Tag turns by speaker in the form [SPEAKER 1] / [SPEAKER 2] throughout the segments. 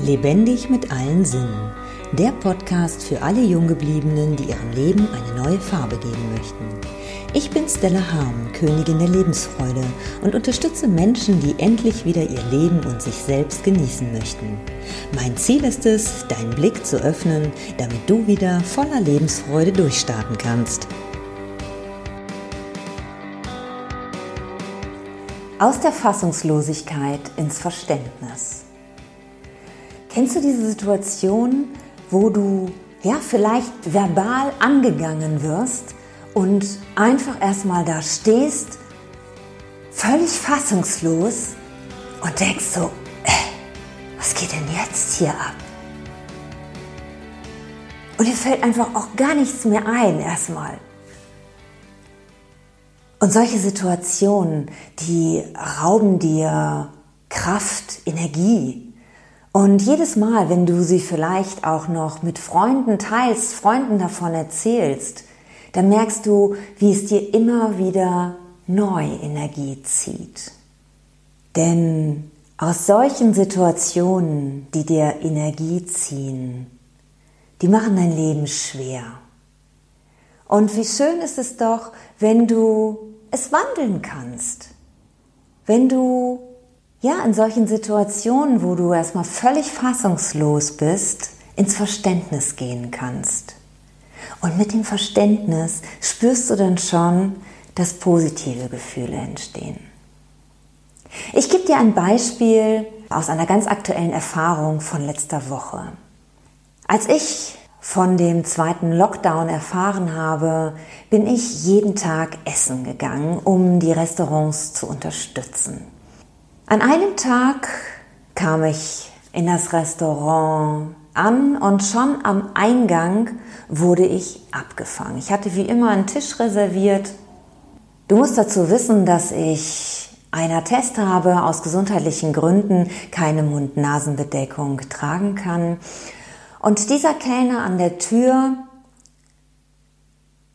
[SPEAKER 1] Lebendig mit allen Sinnen. Der Podcast für alle Junggebliebenen, die ihrem Leben eine neue Farbe geben möchten. Ich bin Stella Harm, Königin der Lebensfreude und unterstütze Menschen, die endlich wieder ihr Leben und sich selbst genießen möchten. Mein Ziel ist es, deinen Blick zu öffnen, damit du wieder voller Lebensfreude durchstarten kannst. Aus der Fassungslosigkeit ins Verständnis. Kennst du diese Situation, wo du ja vielleicht verbal angegangen wirst und einfach erstmal da stehst, völlig fassungslos und denkst so, äh, was geht denn jetzt hier ab? Und dir fällt einfach auch gar nichts mehr ein erstmal. Und solche Situationen, die rauben dir Kraft, Energie, und jedes Mal, wenn du sie vielleicht auch noch mit Freunden teilst, Freunden davon erzählst, dann merkst du, wie es dir immer wieder neu Energie zieht. Denn aus solchen Situationen, die dir Energie ziehen, die machen dein Leben schwer. Und wie schön ist es doch, wenn du es wandeln kannst, wenn du ja, in solchen Situationen, wo du erstmal völlig fassungslos bist, ins Verständnis gehen kannst. Und mit dem Verständnis spürst du dann schon, dass positive Gefühle entstehen. Ich gebe dir ein Beispiel aus einer ganz aktuellen Erfahrung von letzter Woche. Als ich von dem zweiten Lockdown erfahren habe, bin ich jeden Tag essen gegangen, um die Restaurants zu unterstützen. An einem Tag kam ich in das Restaurant an und schon am Eingang wurde ich abgefangen. Ich hatte wie immer einen Tisch reserviert. Du musst dazu wissen, dass ich einen Attest habe, aus gesundheitlichen Gründen keine Mund-Nasen-Bedeckung tragen kann. Und dieser Kellner an der Tür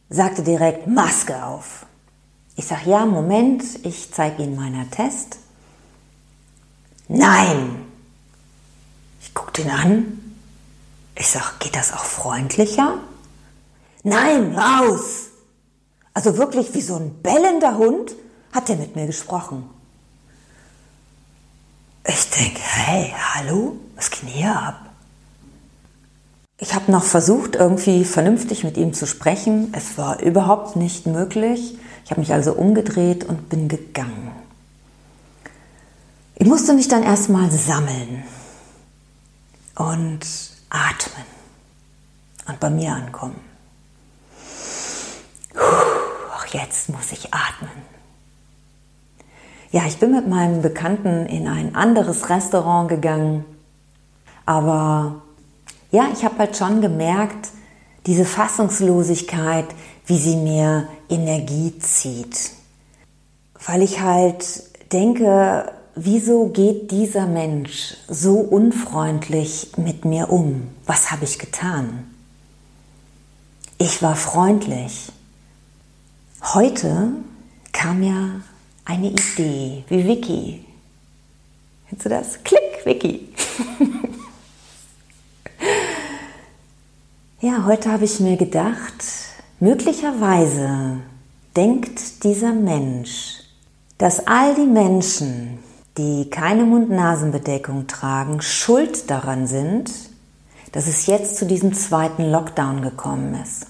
[SPEAKER 1] sagte direkt Maske auf. Ich sage, ja, Moment, ich zeige Ihnen meinen Attest. Nein! Ich guck den an. Ich sag, geht das auch freundlicher? Nein, raus! Also wirklich wie so ein bellender Hund hat er mit mir gesprochen. Ich denke, hey, hallo, was geht hier ab? Ich habe noch versucht, irgendwie vernünftig mit ihm zu sprechen. Es war überhaupt nicht möglich. Ich habe mich also umgedreht und bin gegangen. Ich musste mich dann erstmal sammeln und atmen und bei mir ankommen. Auch jetzt muss ich atmen. Ja, ich bin mit meinem Bekannten in ein anderes Restaurant gegangen, aber ja, ich habe halt schon gemerkt, diese Fassungslosigkeit, wie sie mir Energie zieht. Weil ich halt denke, wieso geht dieser Mensch so unfreundlich mit mir um? Was habe ich getan? Ich war freundlich. Heute kam ja eine Idee, wie Vicky. Kennst du das? Klick, Vicky. ja, heute habe ich mir gedacht, möglicherweise denkt dieser Mensch, dass all die Menschen, die keine Mund-Nasen-Bedeckung tragen, schuld daran sind, dass es jetzt zu diesem zweiten Lockdown gekommen ist.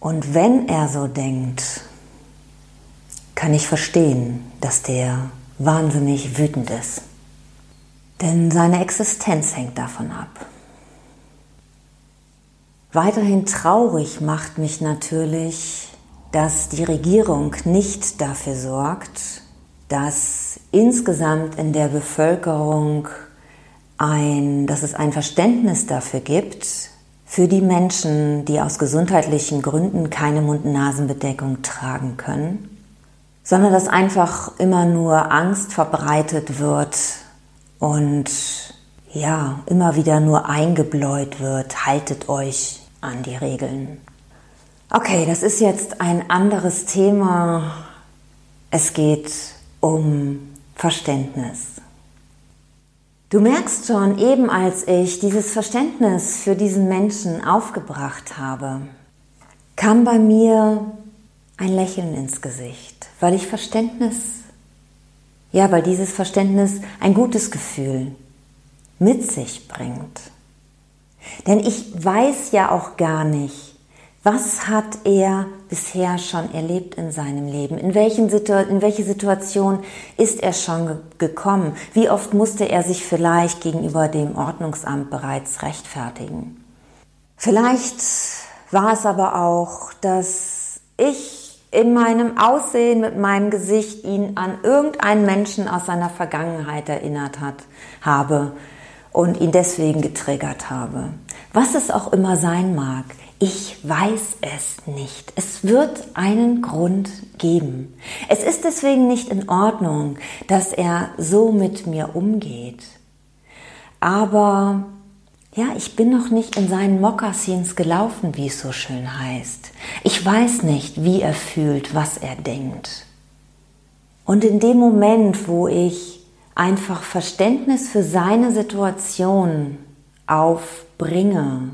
[SPEAKER 1] Und wenn er so denkt, kann ich verstehen, dass der wahnsinnig wütend ist. Denn seine Existenz hängt davon ab. Weiterhin traurig macht mich natürlich, dass die Regierung nicht dafür sorgt, dass insgesamt in der Bevölkerung ein, dass es ein Verständnis dafür gibt, für die Menschen, die aus gesundheitlichen Gründen keine Mund-Nasen-Bedeckung tragen können, sondern dass einfach immer nur Angst verbreitet wird und ja, immer wieder nur eingebläut wird, haltet euch an die Regeln. Okay, das ist jetzt ein anderes Thema. Es geht um Verständnis. Du merkst schon, eben als ich dieses Verständnis für diesen Menschen aufgebracht habe, kam bei mir ein Lächeln ins Gesicht, weil ich Verständnis, ja, weil dieses Verständnis ein gutes Gefühl mit sich bringt. Denn ich weiß ja auch gar nicht, was hat er bisher schon erlebt in seinem Leben? In, Situ in welche Situation ist er schon ge gekommen? Wie oft musste er sich vielleicht gegenüber dem Ordnungsamt bereits rechtfertigen? Vielleicht war es aber auch, dass ich in meinem Aussehen mit meinem Gesicht ihn an irgendeinen Menschen aus seiner Vergangenheit erinnert hat, habe und ihn deswegen getriggert habe. Was es auch immer sein mag, ich weiß es nicht. Es wird einen Grund geben. Es ist deswegen nicht in Ordnung, dass er so mit mir umgeht. Aber ja, ich bin noch nicht in seinen Mokassins gelaufen, wie es so schön heißt. Ich weiß nicht, wie er fühlt, was er denkt. Und in dem Moment, wo ich einfach Verständnis für seine Situation aufbringe,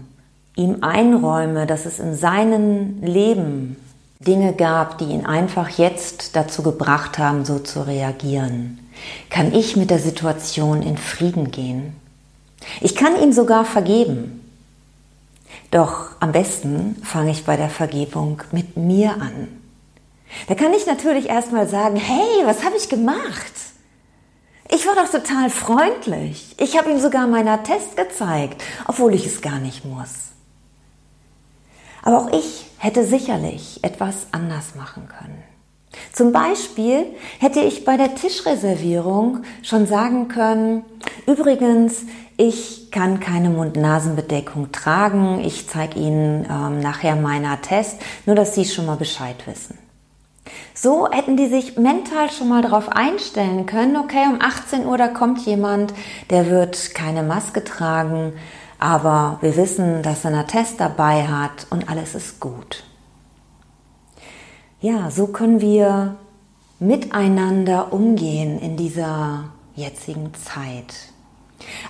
[SPEAKER 1] ihm einräume, dass es in seinem Leben Dinge gab, die ihn einfach jetzt dazu gebracht haben, so zu reagieren, kann ich mit der Situation in Frieden gehen. Ich kann ihm sogar vergeben. Doch am besten fange ich bei der Vergebung mit mir an. Da kann ich natürlich erstmal sagen, hey, was habe ich gemacht? Ich war doch total freundlich. Ich habe ihm sogar meinen Attest gezeigt, obwohl ich es gar nicht muss. Aber auch ich hätte sicherlich etwas anders machen können. Zum Beispiel hätte ich bei der Tischreservierung schon sagen können, übrigens, ich kann keine Mund-Nasen-Bedeckung tragen, ich zeige Ihnen ähm, nachher meinen Attest, nur dass Sie schon mal Bescheid wissen. So hätten die sich mental schon mal darauf einstellen können, okay, um 18 Uhr da kommt jemand, der wird keine Maske tragen, aber wir wissen, dass er einen Test dabei hat und alles ist gut. Ja, so können wir miteinander umgehen in dieser jetzigen Zeit.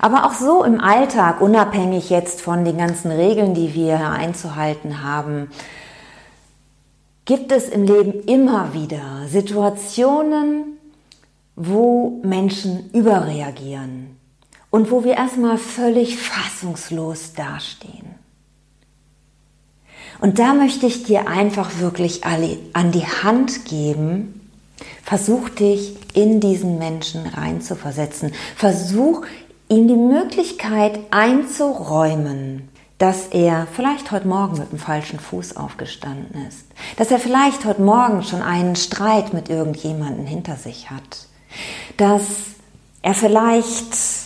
[SPEAKER 1] Aber auch so im Alltag, unabhängig jetzt von den ganzen Regeln, die wir einzuhalten haben, gibt es im Leben immer wieder Situationen, wo Menschen überreagieren, und wo wir erstmal völlig fassungslos dastehen. Und da möchte ich dir einfach wirklich an die Hand geben, versuch dich in diesen Menschen reinzuversetzen. Versuch ihm die Möglichkeit einzuräumen, dass er vielleicht heute Morgen mit dem falschen Fuß aufgestanden ist, dass er vielleicht heute Morgen schon einen Streit mit irgendjemandem hinter sich hat, dass er vielleicht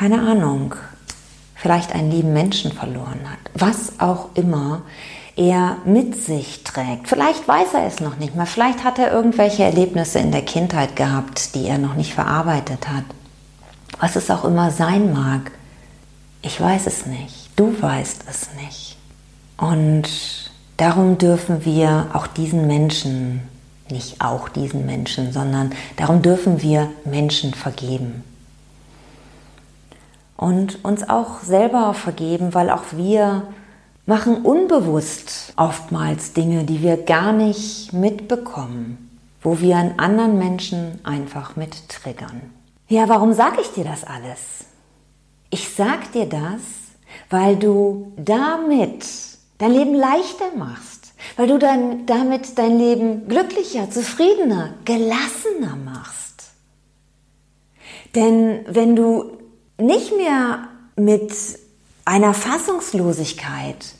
[SPEAKER 1] keine Ahnung, vielleicht einen lieben Menschen verloren hat, was auch immer er mit sich trägt. Vielleicht weiß er es noch nicht mal, vielleicht hat er irgendwelche Erlebnisse in der Kindheit gehabt, die er noch nicht verarbeitet hat. Was es auch immer sein mag, ich weiß es nicht, du weißt es nicht. Und darum dürfen wir auch diesen Menschen, nicht auch diesen Menschen, sondern darum dürfen wir Menschen vergeben und uns auch selber vergeben, weil auch wir machen unbewusst oftmals Dinge, die wir gar nicht mitbekommen, wo wir einen anderen Menschen einfach mit triggern. Ja, warum sage ich dir das alles? Ich sag dir das, weil du damit dein Leben leichter machst, weil du dann damit dein Leben glücklicher, zufriedener, gelassener machst. Denn wenn du nicht mehr mit einer Fassungslosigkeit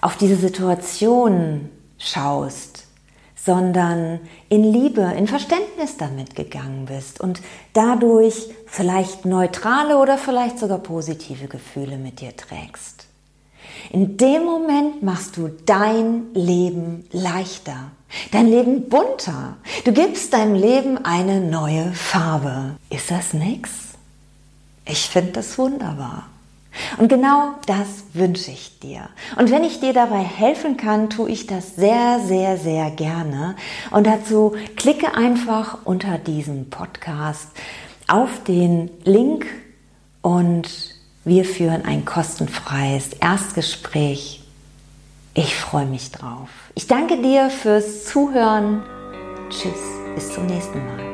[SPEAKER 1] auf diese Situation schaust, sondern in Liebe, in Verständnis damit gegangen bist und dadurch vielleicht neutrale oder vielleicht sogar positive Gefühle mit dir trägst. In dem Moment machst du dein Leben leichter, dein Leben bunter. Du gibst deinem Leben eine neue Farbe. Ist das nix? Ich finde das wunderbar. Und genau das wünsche ich dir. Und wenn ich dir dabei helfen kann, tue ich das sehr, sehr, sehr gerne. Und dazu klicke einfach unter diesem Podcast auf den Link und wir führen ein kostenfreies Erstgespräch. Ich freue mich drauf. Ich danke dir fürs Zuhören. Tschüss, bis zum nächsten Mal.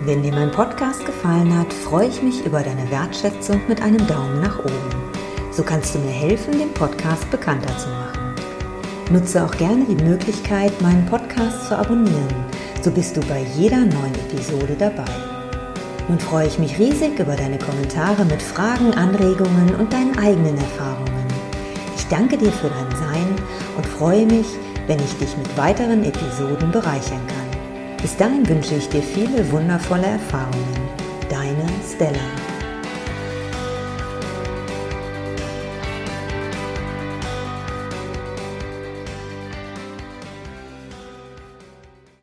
[SPEAKER 1] Wenn dir mein Podcast gefallen hat, freue ich mich über deine Wertschätzung mit einem Daumen nach oben. So kannst du mir helfen, den Podcast bekannter zu machen. Nutze auch gerne die Möglichkeit, meinen Podcast zu abonnieren. So bist du bei jeder neuen Episode dabei. Nun freue ich mich riesig über deine Kommentare mit Fragen, Anregungen und deinen eigenen Erfahrungen. Ich danke dir für dein Sein und freue mich, wenn ich dich mit weiteren Episoden bereichern kann. Bis dahin wünsche ich dir viele wundervolle Erfahrungen. Deine Stella.